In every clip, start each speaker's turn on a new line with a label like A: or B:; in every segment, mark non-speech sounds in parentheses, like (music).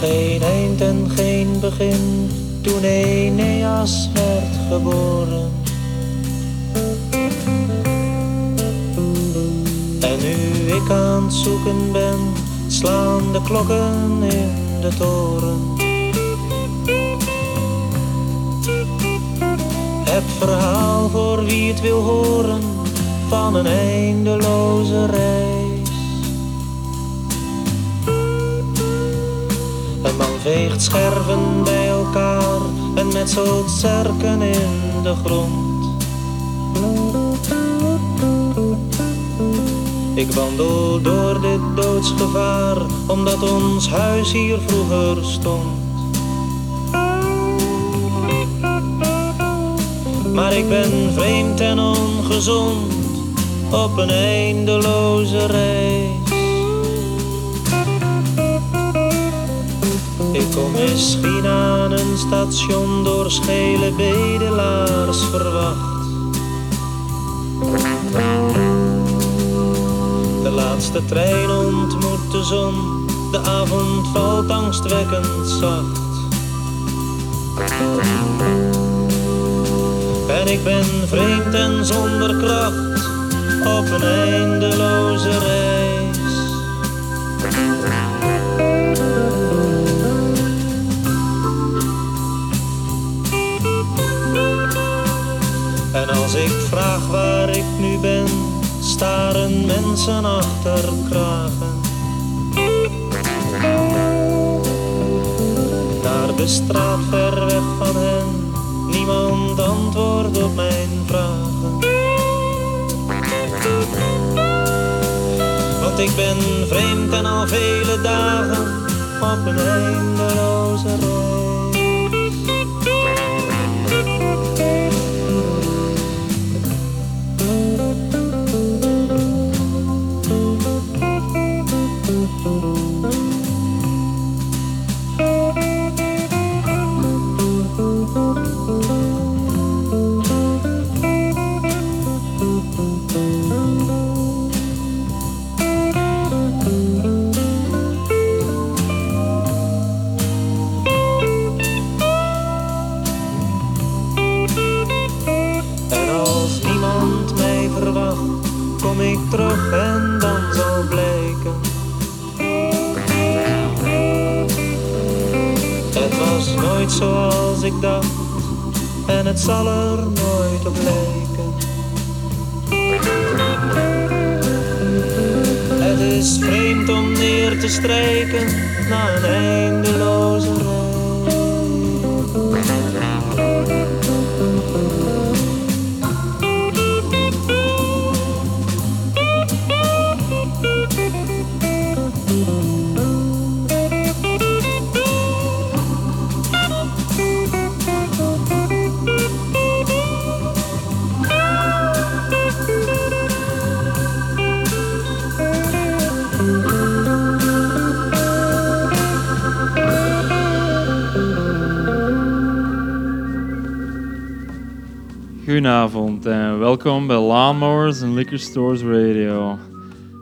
A: Geen eind en geen begin toen Eneas werd geboren. En nu ik aan het zoeken ben, slaan de klokken in de toren. Het verhaal voor wie het wil horen van een eindeloze reis. Man veegt scherven bij elkaar en metselt zerken in de grond. Ik wandel door dit doodsgevaar, omdat ons huis hier vroeger stond. Maar ik ben vreemd en ongezond op een eindeloze reis. Ik kom misschien aan een station door schele bedelaars verwacht. De laatste trein ontmoet de zon, de avond valt angstwekkend zacht. En ik ben vreemd en zonder kracht op een eindeloze reis. Als ik vraag waar ik nu ben, staren mensen achter kragen. Naar de straat ver weg van hen, niemand antwoordt op mijn vragen. Want ik ben vreemd en al vele dagen op een eindeloze. Het zal er nooit op lijken. Het is vreemd om neer te strijken na een eindeloze
B: Goedenavond en welkom bij Lawnmowers and Liquor Stores Radio.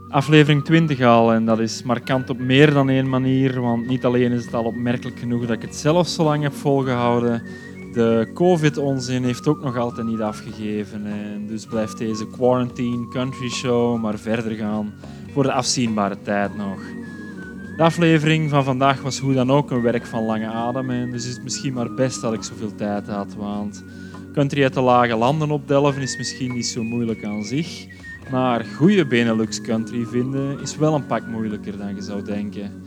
B: Aflevering 20 al en dat is markant op meer dan één manier, want niet alleen is het al opmerkelijk genoeg dat ik het zelf zo lang heb volgehouden, de COVID-onzin heeft ook nog altijd niet afgegeven en dus blijft deze quarantine country show maar verder gaan voor de afzienbare tijd nog. De aflevering van vandaag was hoe dan ook een werk van lange adem en dus is het misschien maar best dat ik zoveel tijd had, want country uit de lage landen opdelven is misschien niet zo moeilijk aan zich, maar goede Benelux country vinden is wel een pak moeilijker dan je zou denken.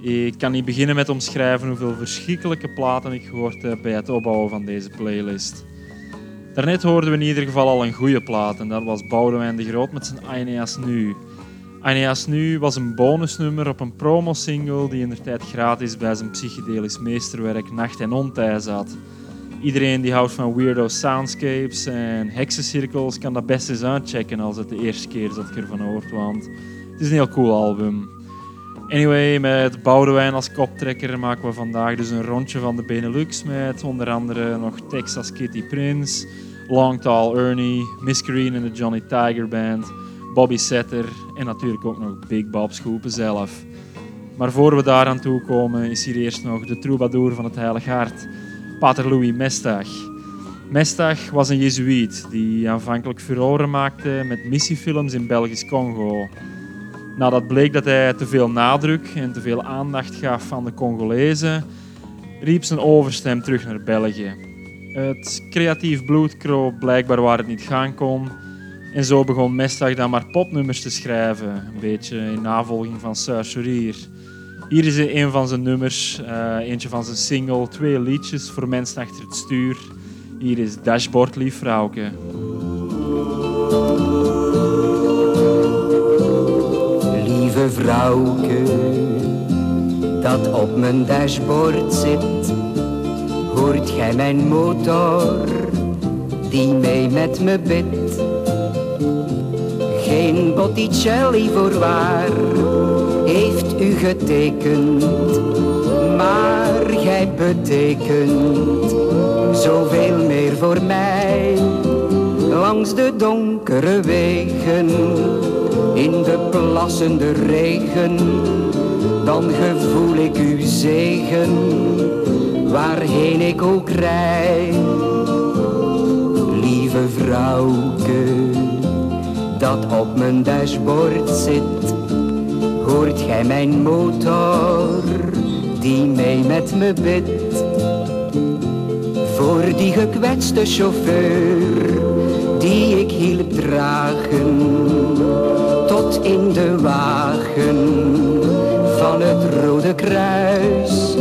B: Ik kan niet beginnen met omschrijven hoeveel verschrikkelijke platen ik gehoord heb bij het opbouwen van deze playlist. Daarnet hoorden we in ieder geval al een goede plaat en dat was Boudewijn de Groot met zijn Aeneas Nu. Aeneas Nu was een bonusnummer op een promosingle die in de tijd gratis bij zijn psychedelisch meesterwerk Nacht en Ontij zat. Iedereen die houdt van weirdo soundscapes en heksencirkels kan dat best eens uitchecken als het de eerste keer is dat ik ervan hoort, want het is een heel cool album. Anyway, met Boudewijn als koptrekker maken we vandaag dus een rondje van de Benelux met onder andere nog Texas Kitty Prince, Long Tall Ernie, Miss Green en de Johnny Tiger Band, Bobby Setter en natuurlijk ook nog Big Bob Schoepen zelf. Maar voor we daar aan toe komen, is hier eerst nog de troubadour van het Heilige Hart, Pater Louis Mestag. Mestag was een jezuïet die aanvankelijk furoren maakte met missiefilms in Belgisch Congo. Nadat bleek dat hij te veel nadruk en te veel aandacht gaf aan de Congolezen, riep zijn overstem terug naar België. Het creatief bloed kroop blijkbaar waar het niet gaan kon. En zo begon Mestag dan maar popnummers te schrijven, een beetje in navolging van Serge Hier is een van zijn nummers, uh, eentje van zijn single, twee liedjes voor mensen achter het stuur. Hier is Dashboard Lief Vrouwke.
C: Lieve vrouwke, dat op mijn dashboard zit, hoort gij mijn motor, die mee met me bidt. Geen Botticelli voorwaar, heeft u getekend, maar gij betekent zoveel meer voor mij. Langs de donkere wegen, in de plassende regen, dan gevoel ik uw zegen, waarheen ik ook rijd. Lieve vrouwke, dat op mijn dashboard zit, hoort gij mijn motor, die mee met me bidt voor die gekwetste chauffeur die ik hielp dragen tot in de wagen van het Rode Kruis.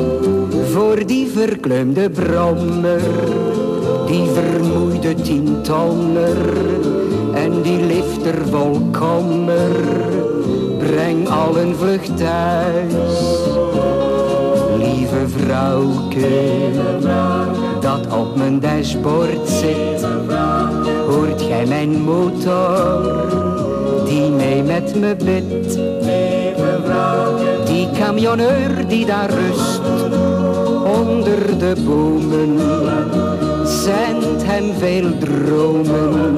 C: Voor die verkleumde brommer, die vermoeide tientonner en die lifter vol kommer, breng allen vlucht thuis. Lieve vrouwke, dat op mijn dashboard zit. Hoort gij mijn motor, die mee met me bidt. Die camionneur die daar rust, onder de bomen. Zendt hem veel dromen,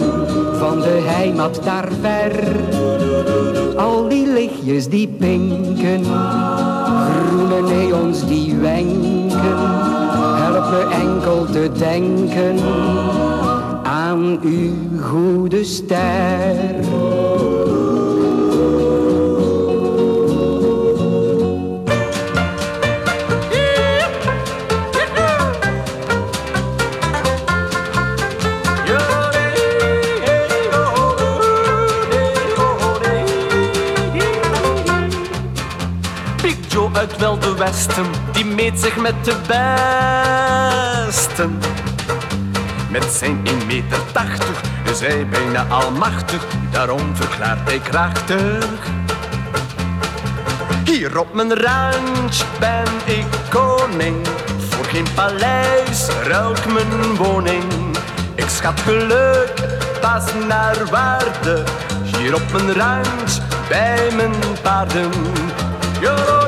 C: van de heimat daar ver. Al die lichtjes die pinken, groene neons die wenken help me enkel te denken aan uw goede ster.
D: Die meet zich met de besten. Met zijn 1,80 meter is hij bijna almachtig, daarom verklaart hij krachtig. Hier op mijn ranch ben ik koning, voor geen paleis ruik mijn woning. Ik schat geluk pas naar waarde, hier op mijn ranch bij mijn paarden. Joe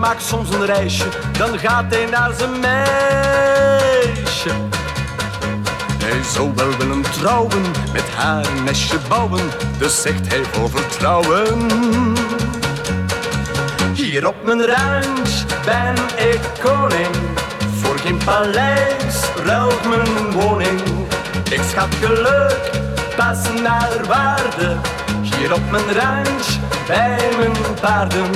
D: maakt soms een reisje, dan gaat hij naar zijn meisje. Hij zou wel willen trouwen, met haar een nestje bouwen, dus zegt hij vol vertrouwen. Hier op mijn ranch ben ik koning, voor geen paleis ruilt mijn woning. Ik schat geluk pas naar waarde, hier op mijn ranch bij mijn paarden.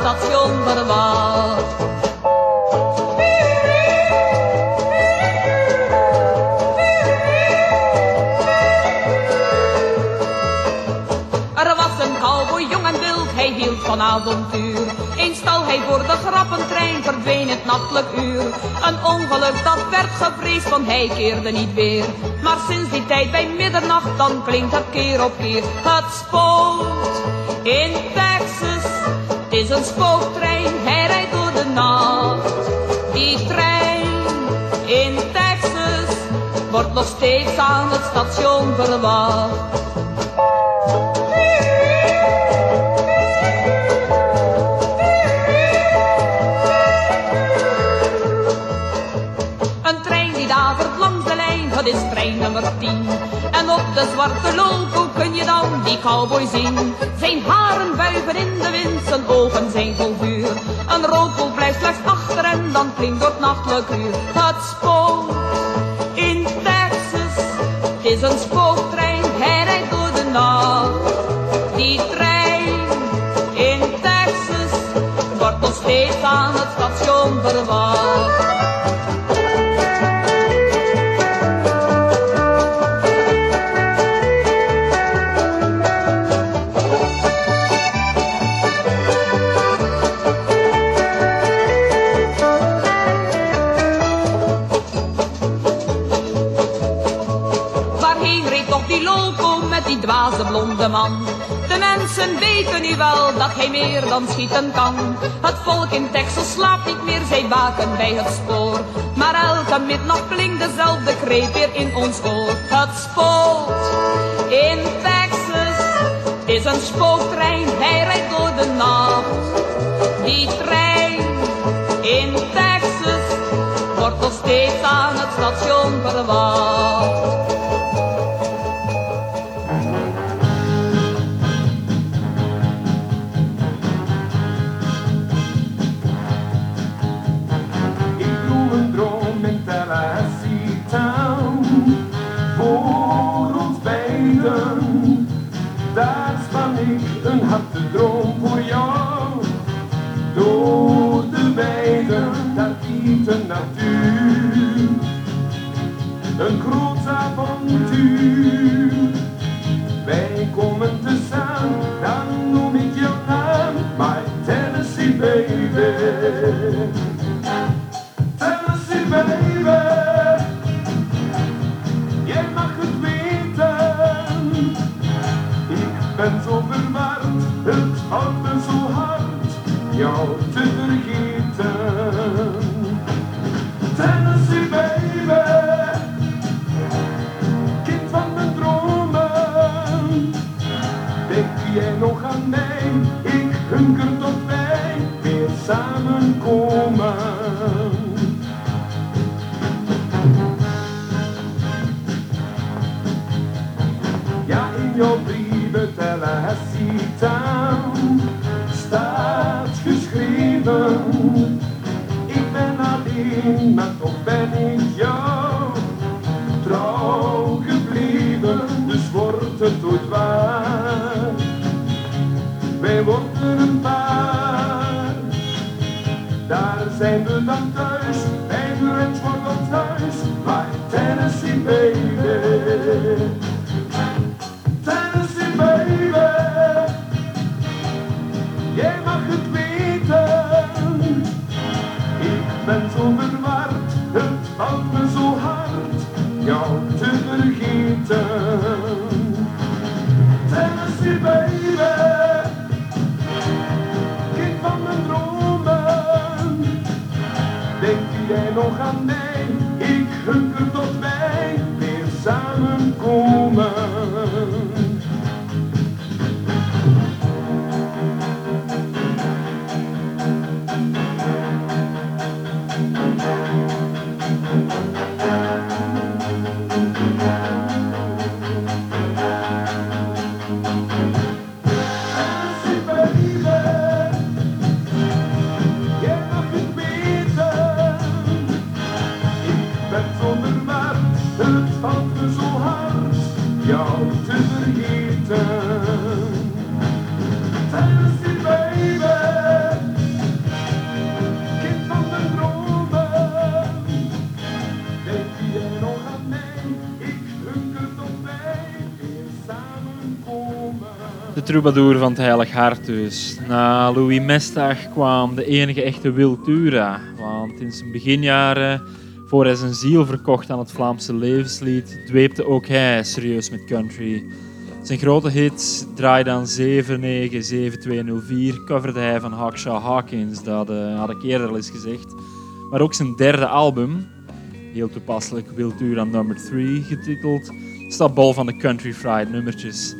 E: Station verwacht. Er was een cowboy, jong en wild, hij hield van avontuur. Eens stal hij voor de grappentrein, verdween het nachtelijk uur. Een ongeluk dat werd gevreesd, want hij keerde niet weer. Maar sinds die tijd bij middernacht, dan klinkt het keer op keer. Het spook in het is een spooktrein, hij rijdt door de nacht. Die trein in Texas wordt nog steeds aan het station verwacht. De zwarte loco kun je dan die cowboy zien. Zijn haren buigen in de wind, zijn ogen zijn vol vuur. Een roodbol blijft slechts achter en dan klinkt het nachtelijk uur. Het spook in Texas, is een spooktrein, hij rijdt door de nacht. Die trein in Texas wordt nog steeds aan het station verwacht. Blonde man? De mensen weten nu wel dat hij meer dan schieten kan. Het volk in Texas slaapt niet meer, zij waken bij het spoor. Maar elke midnacht klinkt dezelfde kreet weer in ons oor. Het spoort in Texas, is een spooktrein, hij rijdt door de nacht. Die
F: Een groot avontuur. Wij komen te samen, dan noem ik jouw naam My Tennessee baby valt me zo hard jou te vergeten. Tennessee baby, kind van mijn dromen. Denk jij nog aan mij?
B: Troubadour van het Heilig Hart dus. Na Louis Mestag kwam de enige echte Wiltura. Want in zijn beginjaren, voor hij zijn ziel verkocht aan het Vlaamse levenslied, dweepte ook hij serieus met country. Zijn grote hits draaide aan 7-9-7204, coverde hij van Hawkshaw Hawkins, dat uh, had ik eerder al eens gezegd. Maar ook zijn derde album, heel toepasselijk Wiltura number 3 getiteld, staat bol van de country fried nummertjes.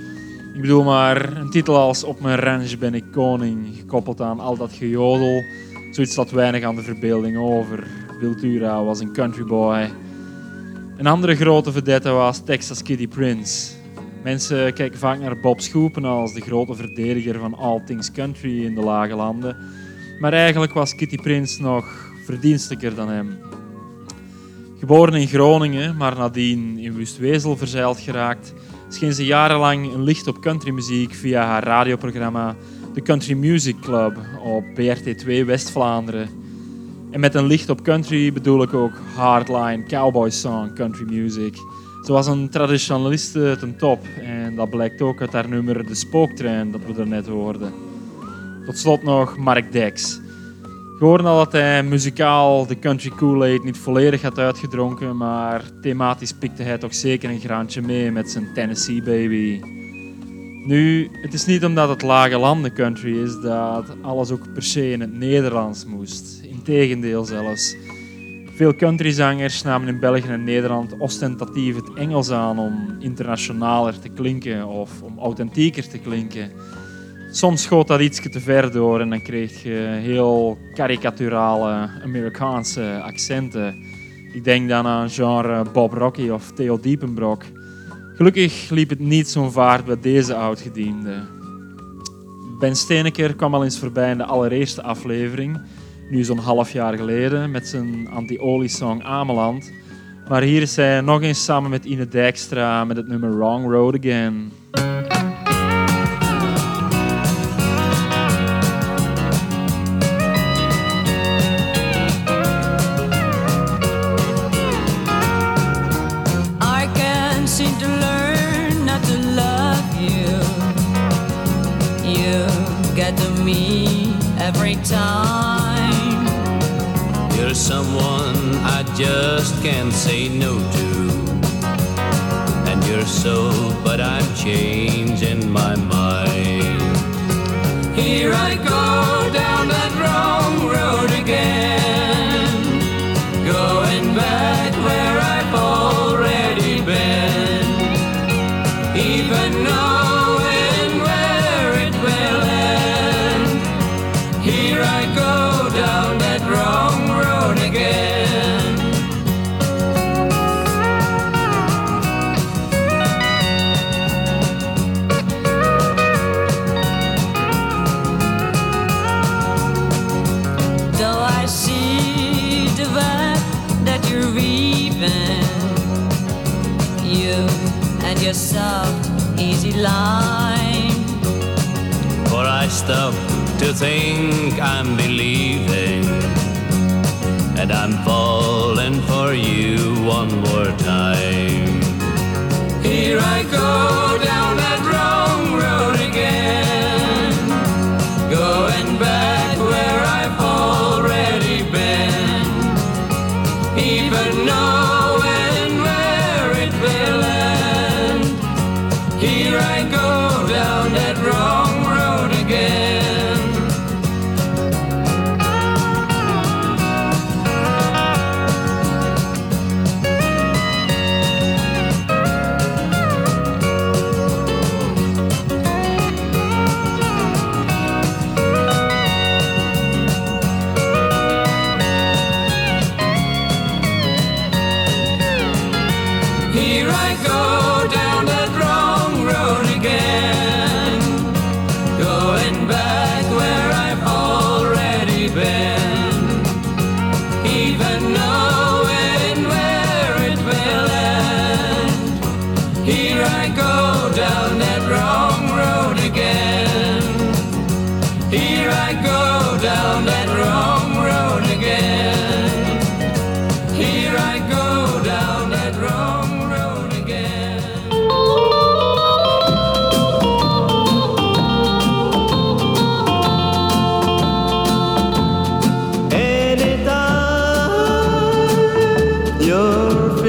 B: Ik bedoel maar, een titel als Op mijn ranch ben ik koning, gekoppeld aan al dat gejodel, zoiets dat weinig aan de verbeelding over. Wiltura was een countryboy. Een andere grote vedette was Texas Kitty Prince. Mensen kijken vaak naar Bob Schoepen als de grote verdediger van all things country in de lage landen. Maar eigenlijk was Kitty Prince nog verdienstelijker dan hem. Geboren in Groningen, maar nadien in Wustwezel verzeild geraakt, scheen ze jarenlang een licht op countrymuziek via haar radioprogramma The Country Music Club op BRT2 West-Vlaanderen. En met een licht op country bedoel ik ook hardline cowboy song country music. Ze was een traditionaliste ten top en dat blijkt ook uit haar nummer De Spooktrein dat we er net hoorden. Tot slot nog Mark Dex. Ik hoorde al dat hij muzikaal de country Kool-Aid niet volledig had uitgedronken, maar thematisch pikte hij toch zeker een graantje mee met zijn Tennessee Baby. Nu, het is niet omdat het lage landen country is dat alles ook per se in het Nederlands moest. Integendeel zelfs. Veel countryzangers namen in België en Nederland ostentatief het Engels aan om internationaler te klinken of om authentieker te klinken. Soms schoot dat iets te ver door en dan kreeg je heel karikaturale Amerikaanse accenten. Ik denk dan aan genre Bob Rocky of Theo Diepenbrok. Gelukkig liep het niet zo'n vaart bij deze oudgediende. Ben Steeneker kwam al eens voorbij in de allereerste aflevering, nu zo'n half jaar geleden, met zijn anti-olie-song Ameland. Maar hier is hij nog eens samen met Ine Dijkstra met het nummer Wrong Road Again.
G: Your soft, easy line.
H: For I stop to think I'm believing. And I'm falling for you one more time.
G: Here I go down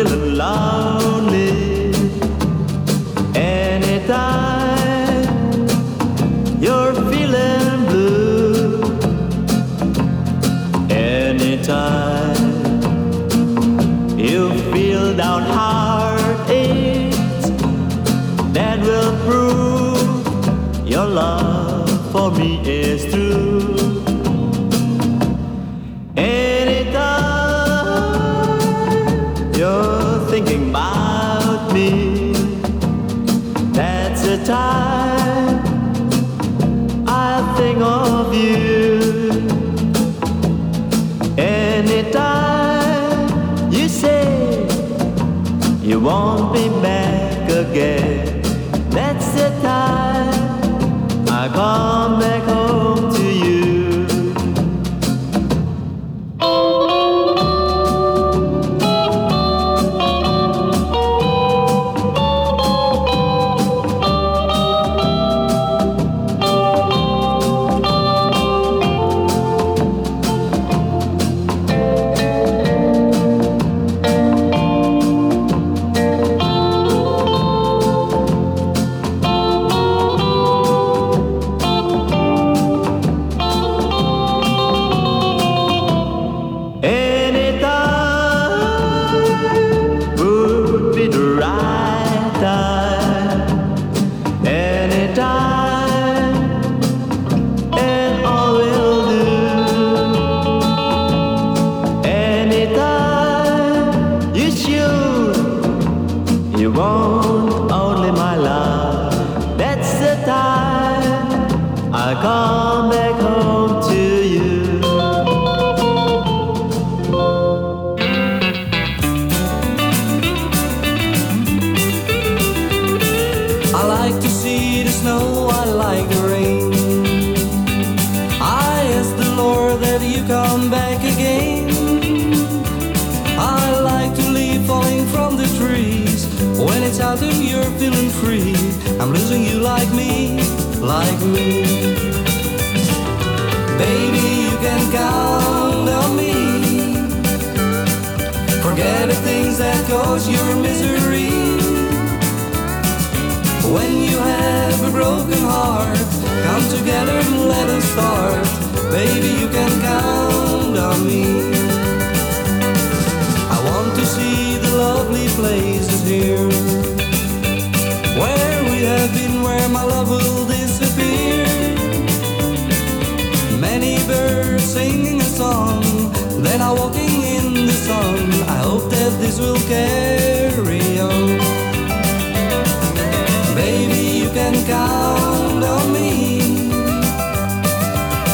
I: la like the snow, I like the rain. I ask the Lord that you come back again. I like to leave falling from the trees. When it's autumn, you're feeling free, I'm losing you like me, like me. Baby, you can count on me. Forget the things that cause your misery. When you have a broken heart, come together and let us start. Baby, you can count on me. I want to see the lovely places here. Where we have been, where my love will disappear. Many birds singing a song, then are walking in the sun. I hope that this will carry on. Can count on me.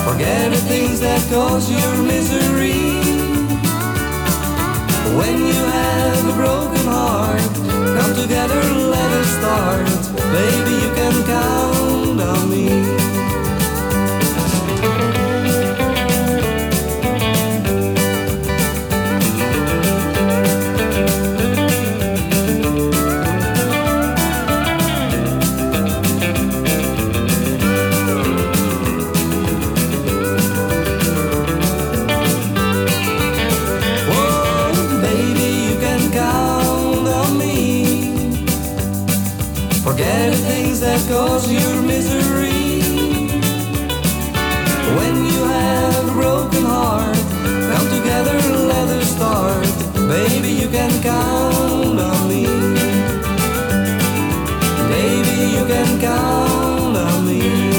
I: Forget the things that cause your misery. When you have a broken heart, come together, let us start. Baby, you can count on me. Cause your misery. When you have a broken heart, come together, let us start. Baby, you can count on me. Baby, you can count on me.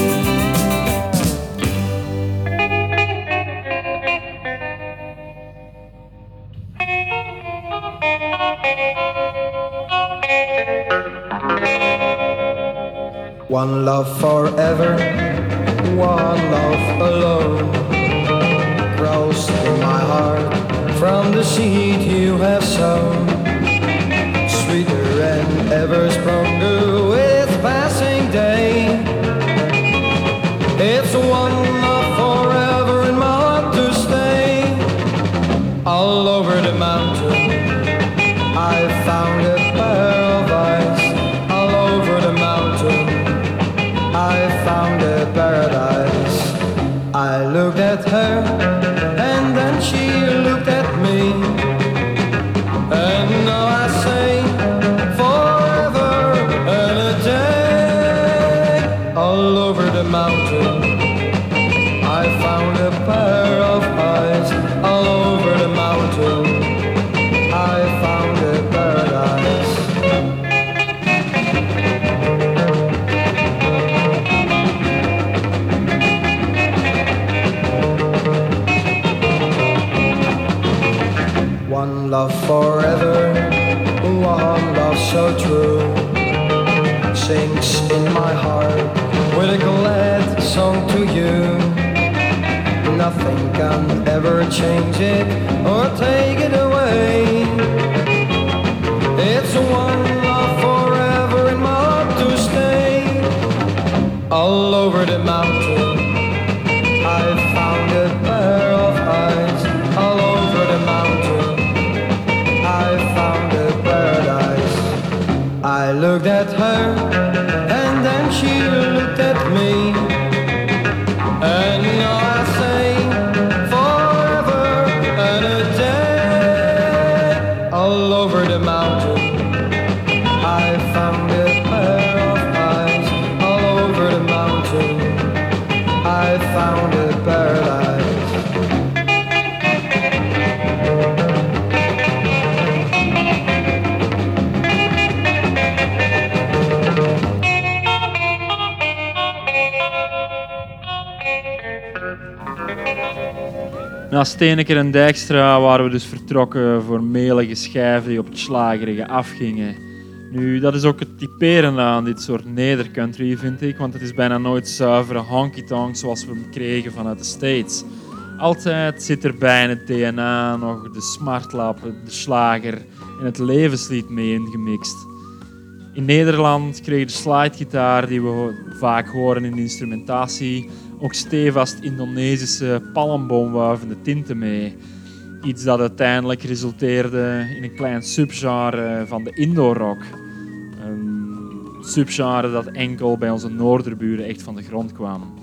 J: One love forever, one love alone grows in my heart from the seed you have sown. Can ever change it or take it away. I found it.
B: Na Steeneker en Dijkstra waren we dus vertrokken voor melige schijven die op het slagerige afgingen. Nu, dat is ook het typerende aan dit soort nedercountry, vind ik, want het is bijna nooit zuivere honky-tonk zoals we hem kregen vanuit de States. Altijd zit er bij in het DNA nog de smartlap, de slager en het levenslied mee ingemixt. In Nederland kreeg de slidegitaar, die we vaak horen in de instrumentatie, ook stevast Indonesische palmboomwuivende tinten mee. Iets dat uiteindelijk resulteerde in een klein subgenre van de Indo-rock. Een subgenre dat enkel bij onze noorderburen echt van de grond kwam.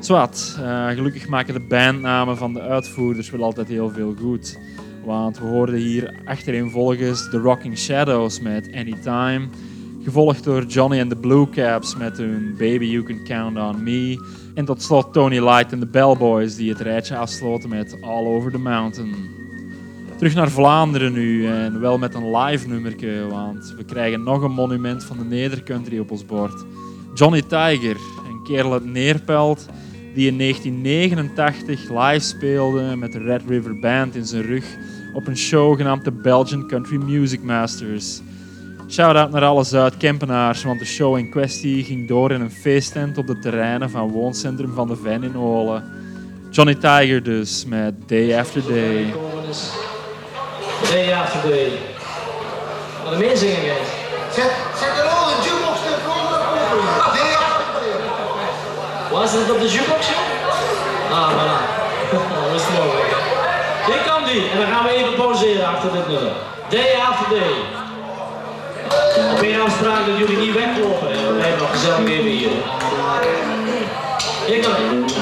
B: Zwat, eh, gelukkig maken de bandnamen van de uitvoerders wel altijd heel veel goed. Want we hoorden hier achtereenvolgens The Rocking Shadows met Anytime, gevolgd door Johnny and the Blue Caps met hun Baby You Can Count On Me, en tot slot Tony Light en de Bellboys die het rijtje afsloten met All Over the Mountain. Terug naar Vlaanderen nu en wel met een live nummerke, want we krijgen nog een monument van de nedercountry op ons bord. Johnny Tiger, een kerel uit Neerpelt die in 1989 live speelde met de Red River Band in zijn rug op een show genaamd de Belgian Country Music Masters. Shout-out naar alle Zuid-Kempenaars, want de show in kwestie ging door in een feesttent op de terreinen van wooncentrum Van de Ven in Olen. Johnny Tiger dus, met Day After Day.
K: Day after day. Wat een meezingen, guys.
L: Zet, zet er al een jukebox ervoor. Nee,
K: Was het op de jukebox, joh? Ah, voilà. (laughs) Dat is mogelijk. Hier komt die. En dan gaan we even pauzeren achter dit nummer. Day after day. Op één afspraak dat jullie niet weglopen. We blijven nog gezellig even hier. Hier komt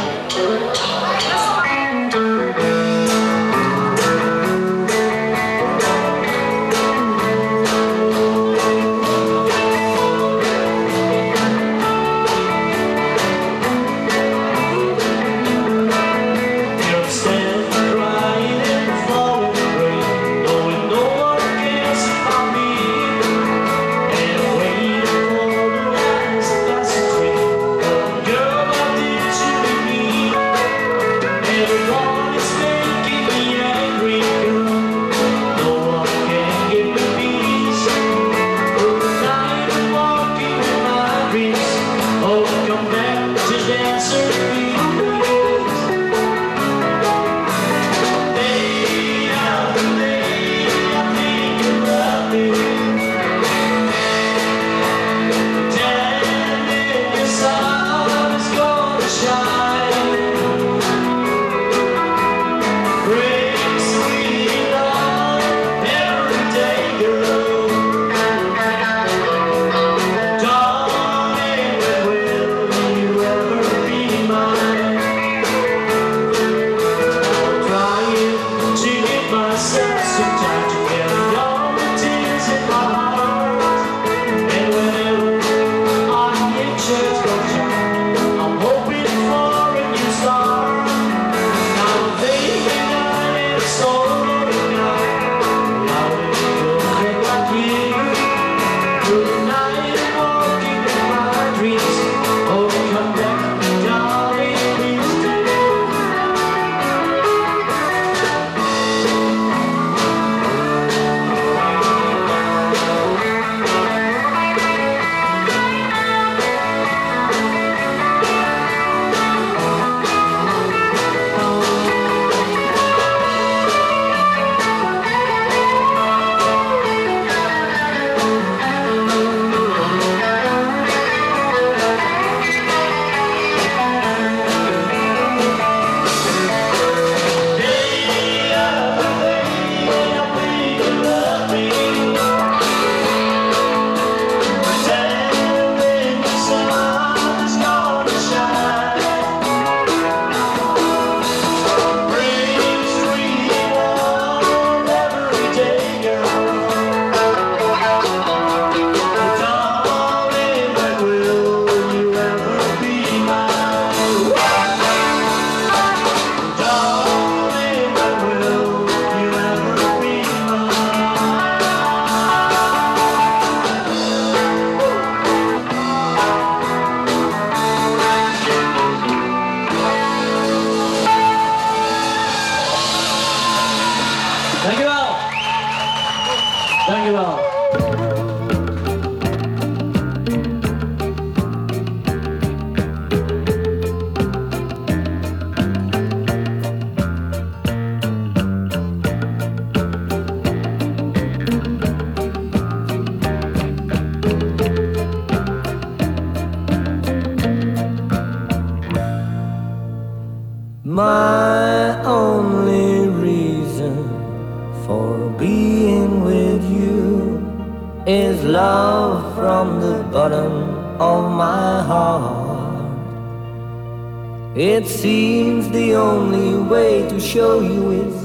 M: Seems the only way to show you is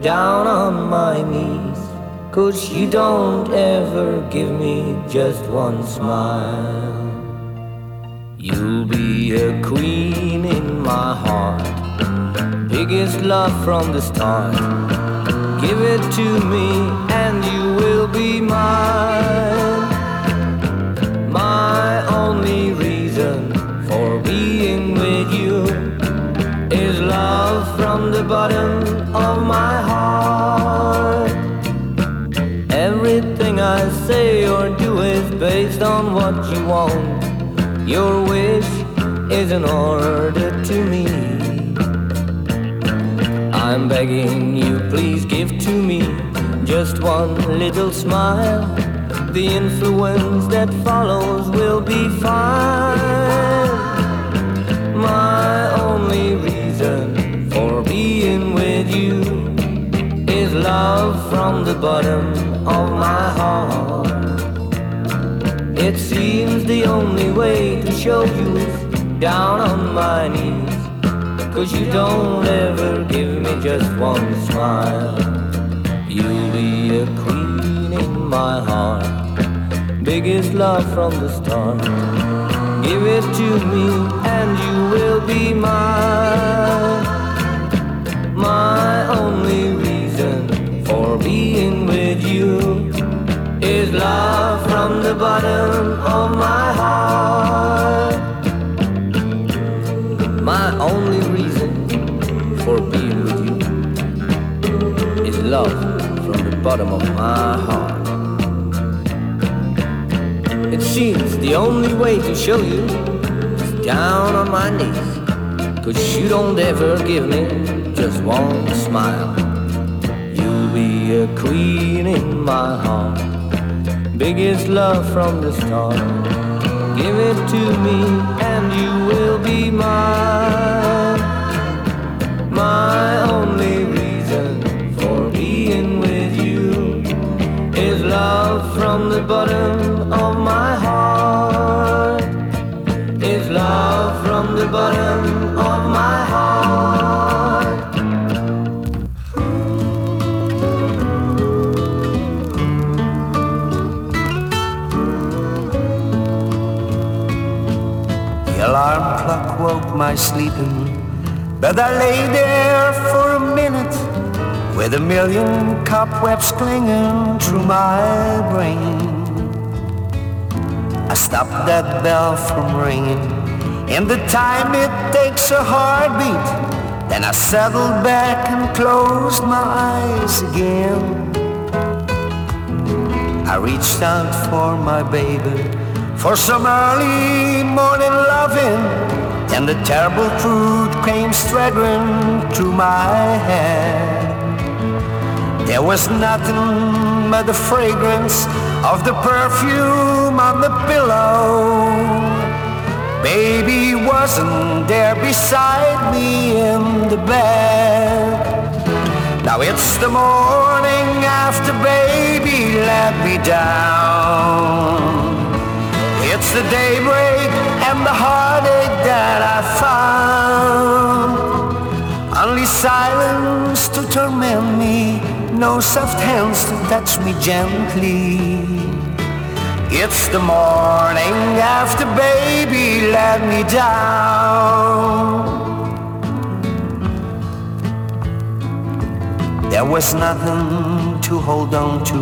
M: down on my knees. Cause you don't ever give me just one smile. You'll be a queen in my heart. Biggest love from the start. Give it to me and you will be mine. My only from the bottom of my heart. Everything I say or do is based on what you want. Your wish is an order to me. I'm begging you, please give to me just one little smile. The influence that follows will be fine. My love from the bottom of my heart. It seems the only way to show you down on my knees. Cause you don't ever give me just one smile. You'll be a queen in my heart. Biggest love from the start. Give it to me and you will be mine. My only for being with you is love from the bottom of my heart. My only reason for being with you is love from the bottom of my heart. It seems the only way to show you is down on my knees. Cause you don't ever give me just one smile. Be a queen in my heart biggest love from the start. Give it to me and you will be mine. My
N: sleeping, but I lay there for a minute with a million cobwebs clinging through my brain. I stopped that bell from ringing in the time it takes a heartbeat. Then I settled back and closed my eyes again. I reached out for my baby for some early morning loving. Then the terrible truth came staggering through my head. There was nothing but the fragrance of the perfume on the pillow. Baby wasn't there beside me in the bed. Now it's the morning after baby let me down. It's the daybreak and the heartache that I found. Only silence to torment me, no soft hands to touch me gently. It's the morning after baby let me down. There was nothing to hold on to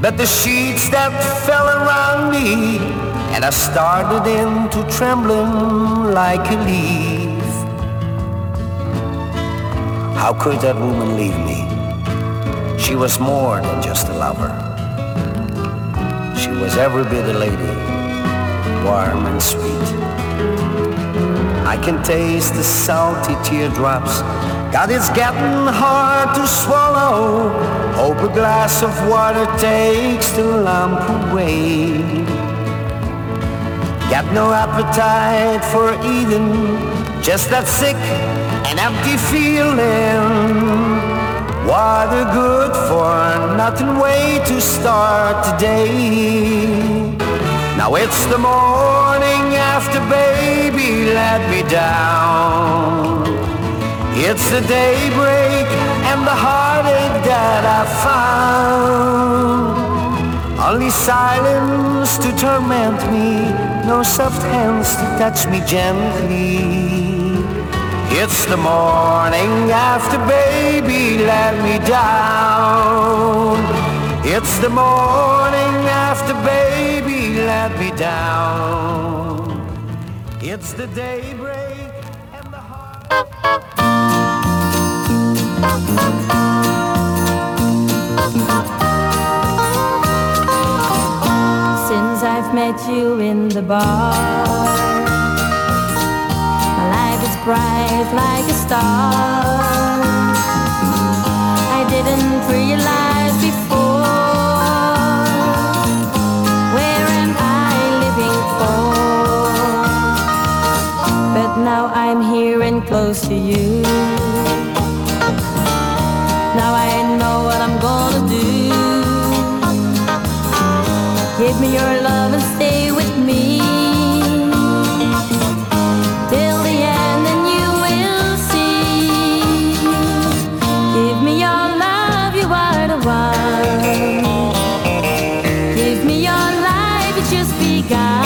N: but the sheets that fell around me, and I started into trembling like a leaf. How could that woman leave me? She was more than just a lover. She was every bit a lady, warm and sweet. I can taste the salty teardrops. God, it's getting hard to swallow. Hope a glass of water takes the lump away. Got no appetite for eating, just that sick and empty feeling. What a good for nothing way to start the day. Now it's the morning after baby let me down. It's the daybreak and the heartache that I found. Only silence to torment me, no soft hands to touch me gently. It's the morning after baby let me down. It's the morning after baby let me down. It's the daybreak and the heart.
O: You in the bar, my life is bright like a star. I didn't realize before where am I living for? But now I'm here and close to you. Now I know what I'm gonna do. Give me your love and が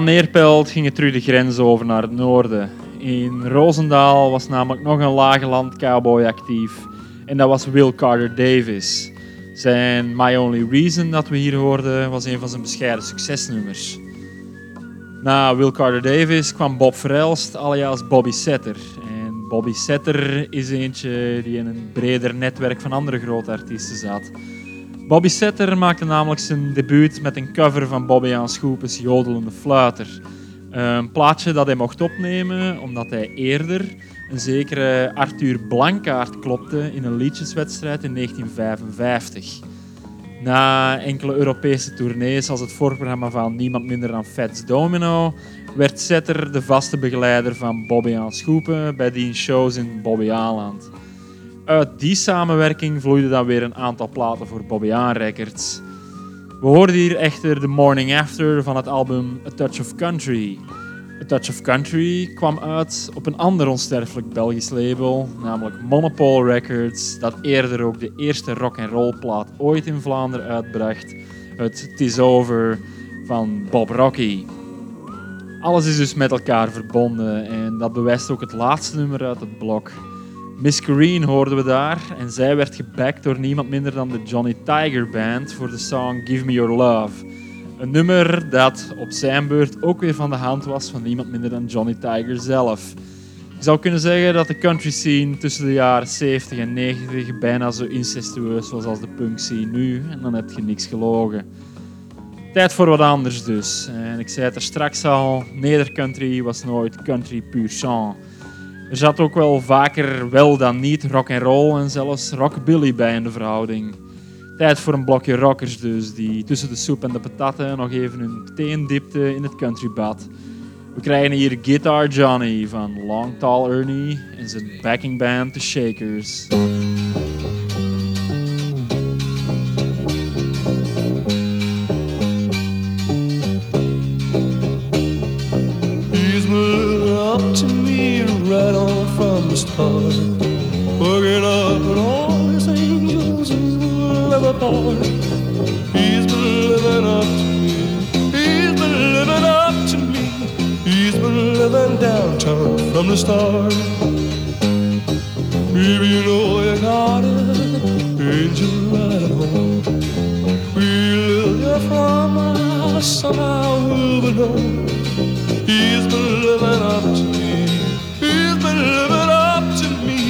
B: Na Neerpelt ging het terug de grens over naar het noorden. In Roosendaal was namelijk nog een lage land cowboy actief. En dat was Will Carter Davis. Zijn My Only Reason dat we hier hoorden was een van zijn bescheiden succesnummers. Na Will Carter Davis kwam Bob Verelst, alias Bobby Setter. En Bobby Setter is eentje die in een breder netwerk van andere grote artiesten zat. Bobby Setter maakte namelijk zijn debuut met een cover van Bobby aan Schoepens Jodelende Fluiter. Een plaatje dat hij mocht opnemen omdat hij eerder een zekere Arthur Blankaart klopte in een liedjeswedstrijd in 1955. Na enkele Europese tournees als het voorprogramma van niemand minder dan Fats Domino werd Setter de vaste begeleider van Bobby aan Schoepen bij die shows in Bobby Aland. Uit die samenwerking vloeide dan weer een aantal platen voor Bobby Aan Records. We hoorden hier echter The Morning After van het album A Touch of Country. A Touch of Country kwam uit op een ander onsterfelijk Belgisch label, namelijk Monopole Records, dat eerder ook de eerste rock and roll plaat ooit in Vlaanderen uitbracht, het Tis Over van Bob Rocky. Alles is dus met elkaar verbonden en dat bewijst ook het laatste nummer uit het blok. Miss Green hoorden we daar en zij werd gebackt door niemand minder dan de Johnny Tiger Band voor de song Give Me Your Love. Een nummer dat op zijn beurt ook weer van de hand was van niemand minder dan Johnny Tiger zelf. Je zou kunnen zeggen dat de country scene tussen de jaren 70 en 90 bijna zo incestueus was als de punk scene nu en dan heb je niks gelogen. Tijd voor wat anders dus. En ik zei het er straks al, nedercountry was nooit country puur sang. Er zat ook wel vaker wel dan niet rock and roll en zelfs rockabilly bij in de verhouding. Tijd voor een blokje rockers dus, die tussen de soep en de patatten nog even hun teen dipten in het countrybad. We krijgen hier Guitar Johnny van Long Tall Ernie en zijn backing band The Shakers.
P: The start. Baby, you know you got it. Angel at home. We live here from us, somehow we'll know. He's been living up to me. He's been living up to me.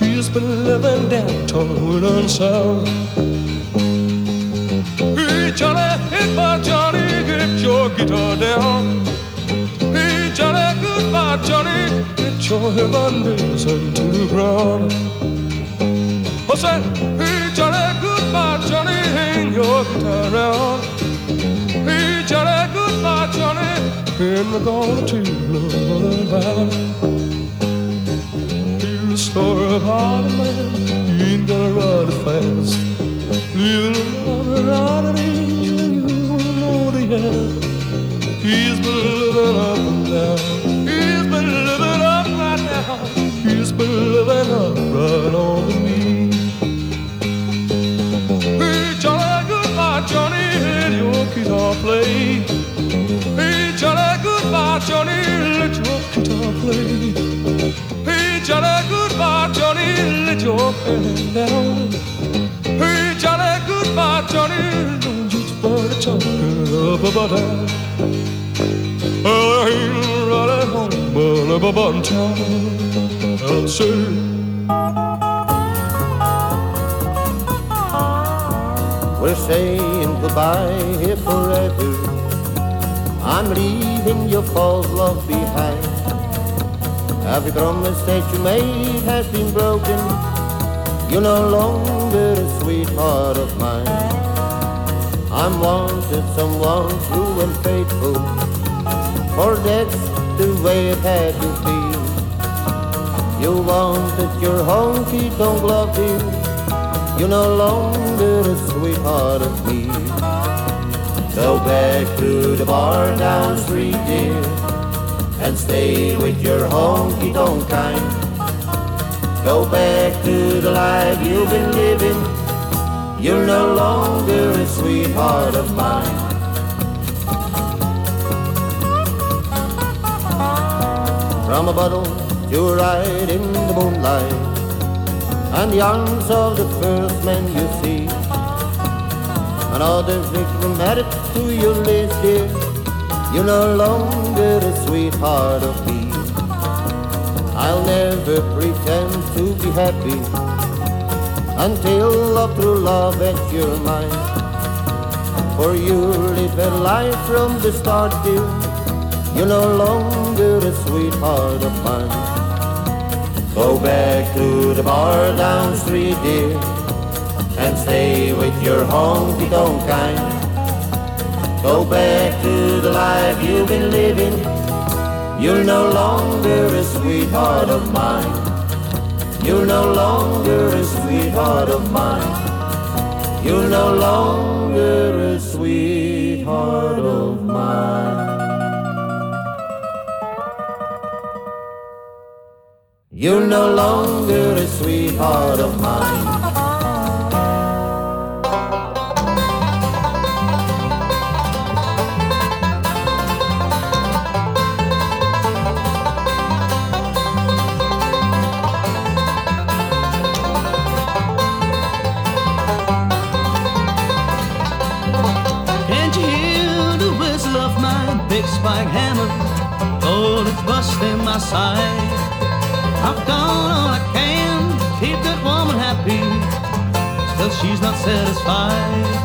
P: He's been living downtown with sound. Hey Johnny, my Johnny, get your guitar down. Hey Johnny, goodbye Johnny, get your Hernandez to the ground. I said, hey Johnny, goodbye Johnny, hang your guitar down. Hey Johnny, goodbye Johnny, and I'm gonna tell about Here's the story about a man, he ain't gonna run it fast. A lover out an angel, you know the end. He's been living up and down. Hey Johnny, goodbye Johnny, let your guitar play. Hey Johnny, goodbye Johnny, let your guitar play. Hey Johnny, goodbye Johnny, let your down. Hey Johnny, goodbye Johnny, don't up about. Well, I ain't at home, but I'm about.
N: We're saying goodbye here forever. I'm leaving your false love behind. Every promise that you made has been broken. You're no longer a sweetheart of mine. I'm wanted someone true and faithful. For that's the way it had to. You wanted your honky tonk love you. You're no longer a sweetheart of me. Go back to the bar down street, dear, and stay with your honky tonk kind. Go back to the life you've been living. You're no longer a sweetheart of mine. From a bottle a ride in the moonlight and the arms of the first man you see. Another victim added to your list, dear. You're no longer a sweetheart of me. I'll never pretend to be happy until up through love at your mind. For you live a life from the start, dear. You're no longer a sweetheart of mine. Go back to the bar down street, dear, and stay with your honky tonk kind. Go back to the life you've been living. You're no longer a sweetheart of mine. You're no longer a sweetheart of mine. You're no longer a sweetheart of mine. You're no longer a sweetheart of mine.
Q: Big spike hammer? Oh, it's busting my side. I've done all I can to keep that woman happy. Still, she's not satisfied.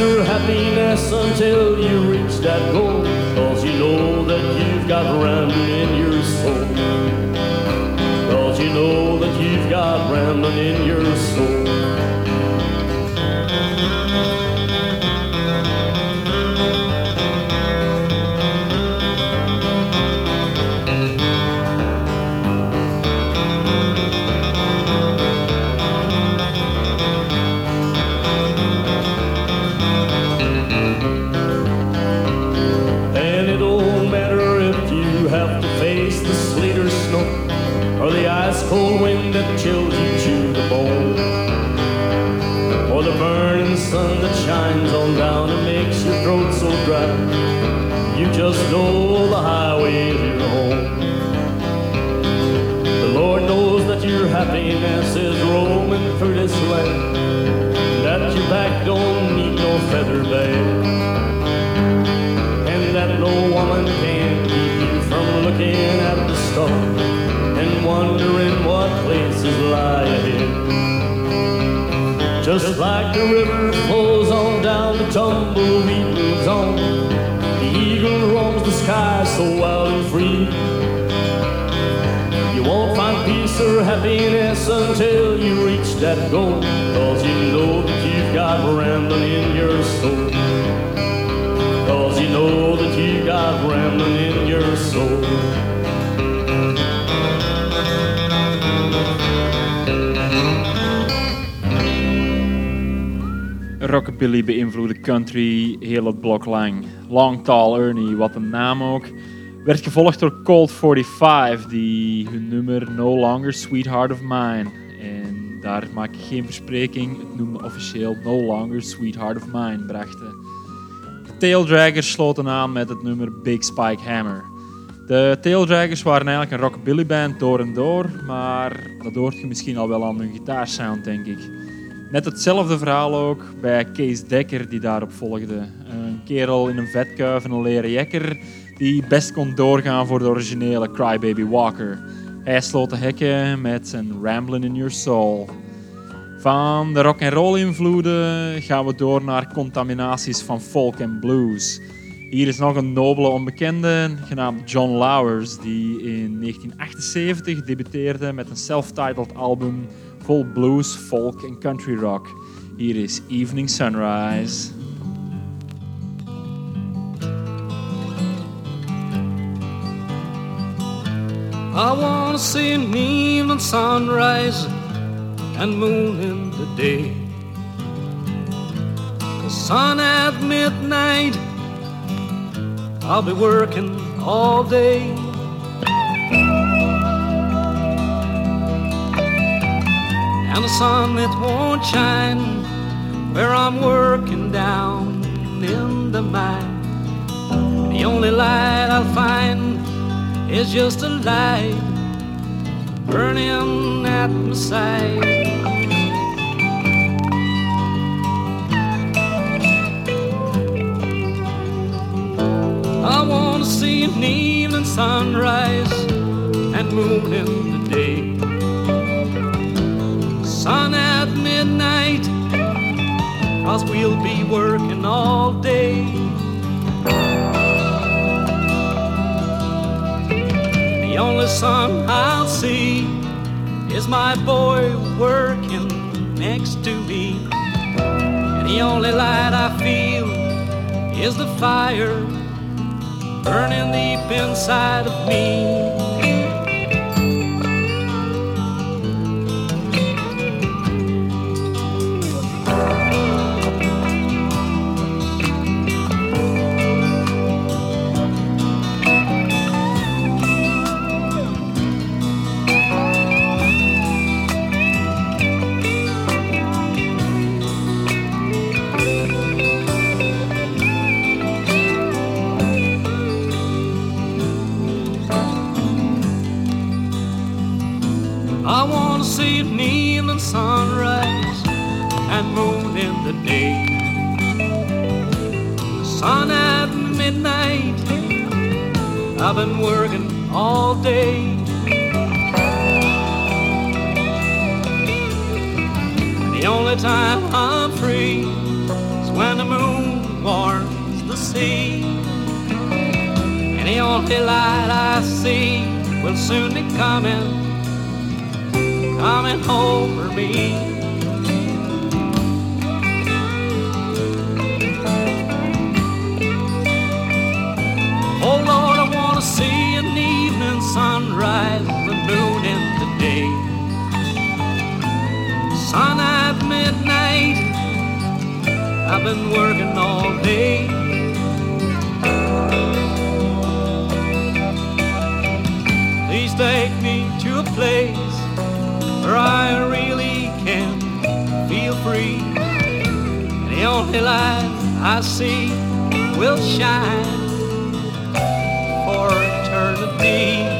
R: your happiness until you reach that goal. Cause you know that you've got Ramblin' in your soul. Cause you know that you've got Ramblin' in your soul. Just like the river flows on down, the tumbleweed moves on. The eagle roams the sky so wild and free. You won't find peace or happiness until you reach that goal. Cause you know that you've got rambling in your soul. Cause you know
B: rockabilly beïnvloede country heel het blok lang. Long Tall Ernie, wat een naam ook. Werd gevolgd door Cold 45, die hun nummer No Longer Sweetheart of Mine. En daar maak ik geen verspreking, het noemde officieel No Longer Sweetheart of Mine brachten. De Taildraggers sloten aan met het nummer Big Spike Hammer. De Taildraggers waren eigenlijk een rockabilly band door en door, maar dat hoort je misschien al wel aan hun gitaarsound, denk ik. Net hetzelfde verhaal ook bij Kees Dekker die daarop volgde. Een kerel in een vetkuif en een leren jekker die best kon doorgaan voor de originele Crybaby Walker. Hij sloot de hekken met zijn Ramblin' in Your Soul. Van de rock and roll invloeden gaan we door naar contaminaties van folk en blues. Hier is nog een nobele onbekende genaamd John Lowers, die in 1978 debuteerde met een self-titled album blues, folk en country rock. Hier is Evening Sunrise.
Q: I wanna see an evening sunrise and moon in the day. The sun at midnight, I'll be working all day. And the sun that won't shine where I'm working down in the mine. The only light I'll find is just a light burning at my side. I wanna see an evening sunrise and moon in we'll be working all day. The only sun I'll see is my boy working next to me. And the only light I feel is the fire burning deep inside of me. Sunrise and moon in the day. Sun at midnight. I've been working all day. The only time I'm free is when the moon warms the sea. And the only light I see will soon be coming coming over me. Oh Lord, I wanna see an evening sunrise, the moon in the day. Sun at midnight, I've been working all day. Please take me to a place where I really can feel free. And the only light I see will shine for eternity.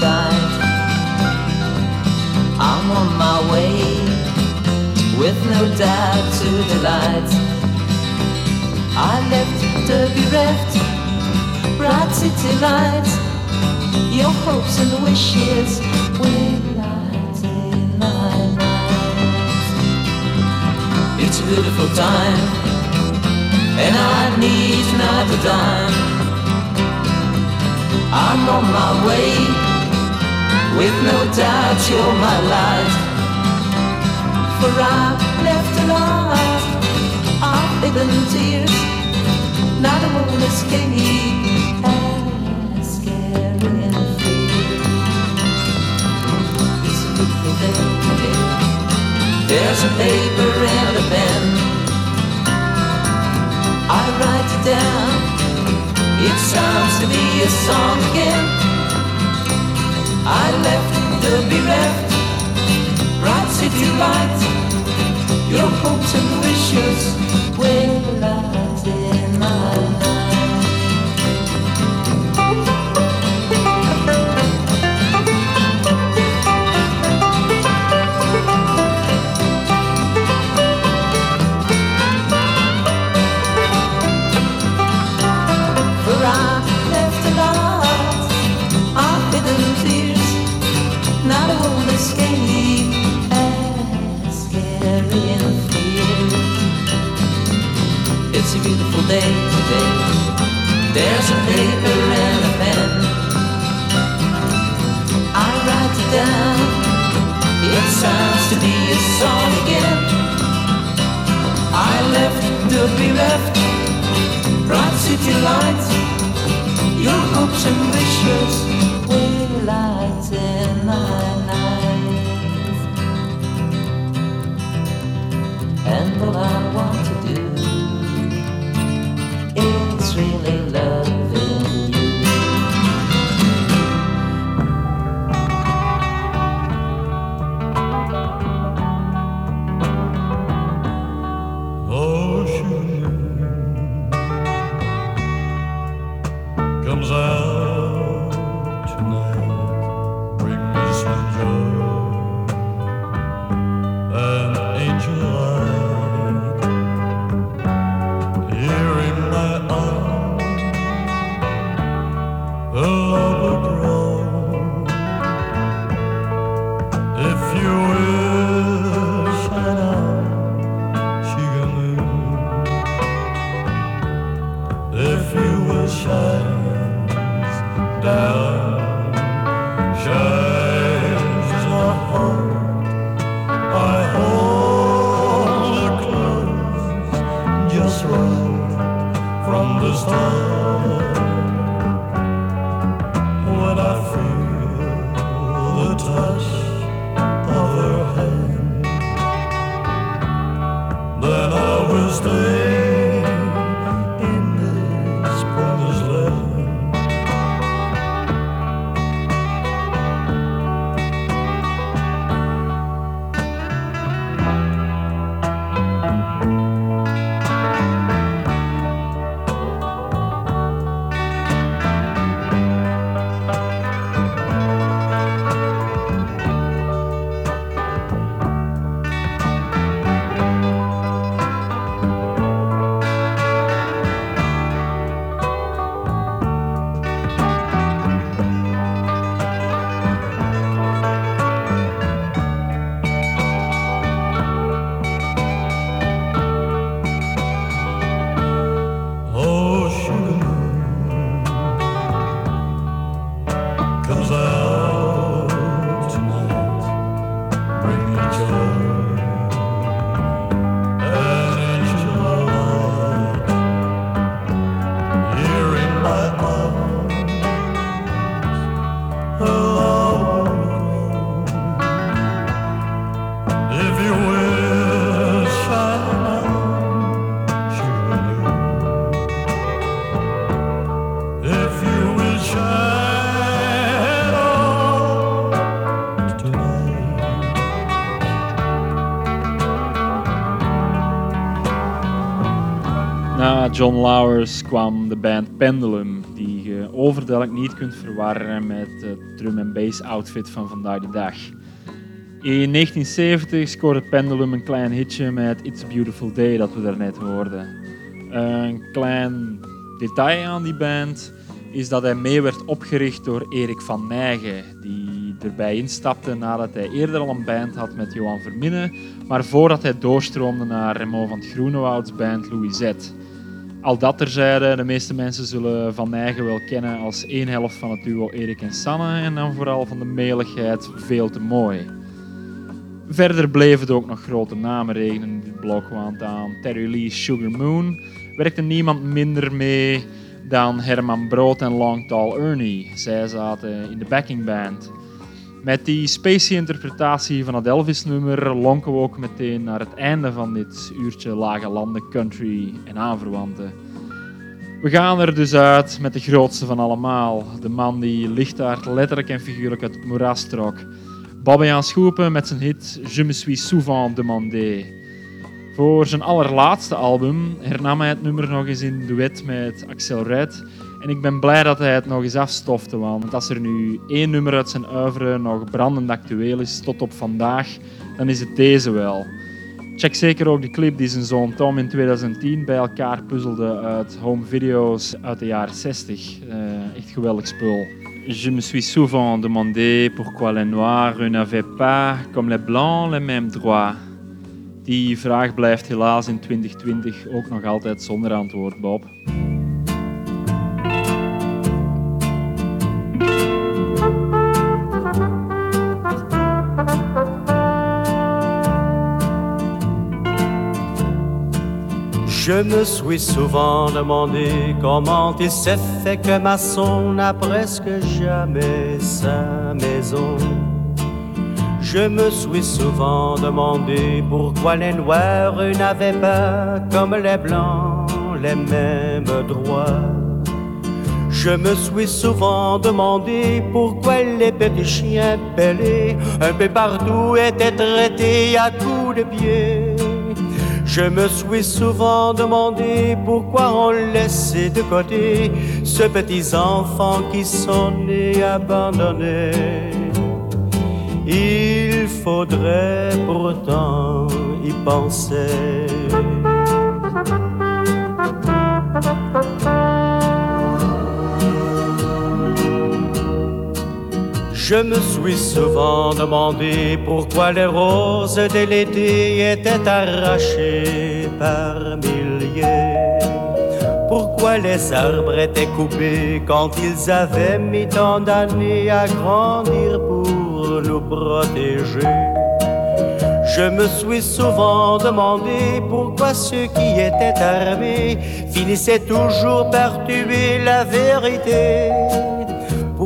G: Sight. I'm on my way with no doubt to the. I left to be reft, bright city lights. Your hopes and wishes will light in my night. It's a beautiful time and I need not a dime. I'm on my way, with no doubt you're my light For I've left a lot of even tears. Not a one escape as scary fear It's a beautiful day There's a paper and a pen. I write it down. It sounds to be a song again. I left the bereft, bright city light. Your hopes and wishes will light in my night.
S: Stay
B: John Lowers kwam de band Pendulum, die je overduidelijk niet kunt verwarren met het drum en bass outfit van vandaag de dag. In 1970 scoorde Pendulum een klein hitje met It's a Beautiful Day dat we daarnet hoorden. Een klein detail aan die band is dat hij mee werd opgericht door Erik van Nijgen, die erbij instapte nadat hij eerder al een band had met Johan Verminne, maar voordat hij doorstroomde naar Remo van het Groenewouds band Louisette. Al dat terzijde, de meeste mensen zullen Van Nijgen wel kennen als één helft van het duo Erik en Sanne en dan vooral van de meligheid veel te mooi. Verder bleven het ook nog grote namen regenen in dit blok, want aan Terry Lee's Sugar Moon werkte niemand minder mee dan Herman Brood en Long Tall Ernie. Zij zaten in de backing band. Met die spacey interpretatie van het Elvis-nummer lonken we ook meteen naar het einde van dit uurtje lage landen, country en aanverwanten. We gaan er dus uit met de grootste van allemaal. De man die lichtaard letterlijk en figuurlijk uit het moeras trok. Babiaan Schoepen met zijn hit Je me suis souvent demandé. Voor zijn allerlaatste album hernam hij het nummer nog eens in duet met Axel Red. En ik ben blij dat hij het nog eens afstofte, want als er nu één nummer uit zijn oeuvre nog brandend actueel is tot op vandaag, dan is het deze wel. Check zeker ook de clip die zijn zoon Tom in 2010 bij elkaar puzzelde uit home video's uit de jaren 60. Uh, echt geweldig spul. Je me suis souvent demandé pourquoi les noirs n'avaient pas, comme les blancs, les mêmes droits. Die vraag blijft helaas in 2020 ook nog altijd zonder antwoord, Bob.
T: Je me suis souvent demandé comment il s'est fait que maçon n'a presque jamais sa maison. Je me suis souvent demandé pourquoi les noirs n'avaient pas, comme les blancs, les mêmes droits. Je me suis souvent demandé pourquoi les petits chiens pelés un peu partout étaient traités à coups de pied. Je me suis souvent demandé pourquoi on laissait de côté ces petits enfants qui sont nés abandonnés. Il faudrait pourtant y penser. Je me suis souvent demandé pourquoi les roses de l'été étaient arrachées par milliers. Pourquoi les arbres étaient coupés quand ils avaient mis tant d'années à grandir pour nous protéger? Je me suis souvent demandé pourquoi ceux qui étaient armés finissaient toujours par tuer la vérité.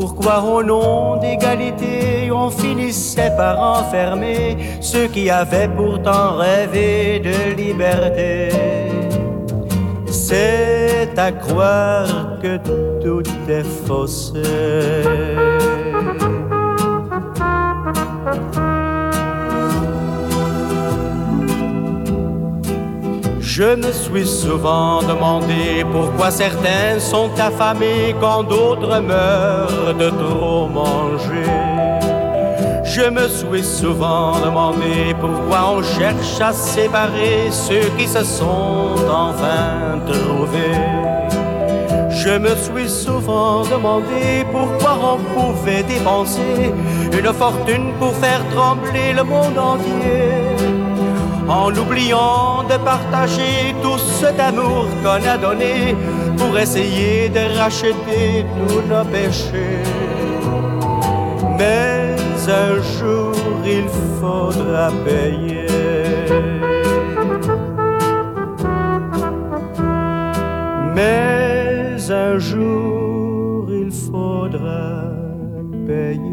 T: Pourquoi au nom d'égalité on finissait par enfermer ceux qui avaient pourtant rêvé de liberté C'est à croire que tout est faussé. Je me suis souvent demandé pourquoi certains sont affamés quand d'autres meurent de trop manger. Je me suis souvent demandé pourquoi on cherche à séparer ceux qui se sont enfin trouvés. Je me suis souvent demandé pourquoi on pouvait dépenser une fortune pour faire trembler le monde entier en oubliant de partager tout cet amour qu'on a donné pour essayer de racheter tous nos péchés. Mais un jour il faudra payer. Mais un jour il faudra payer.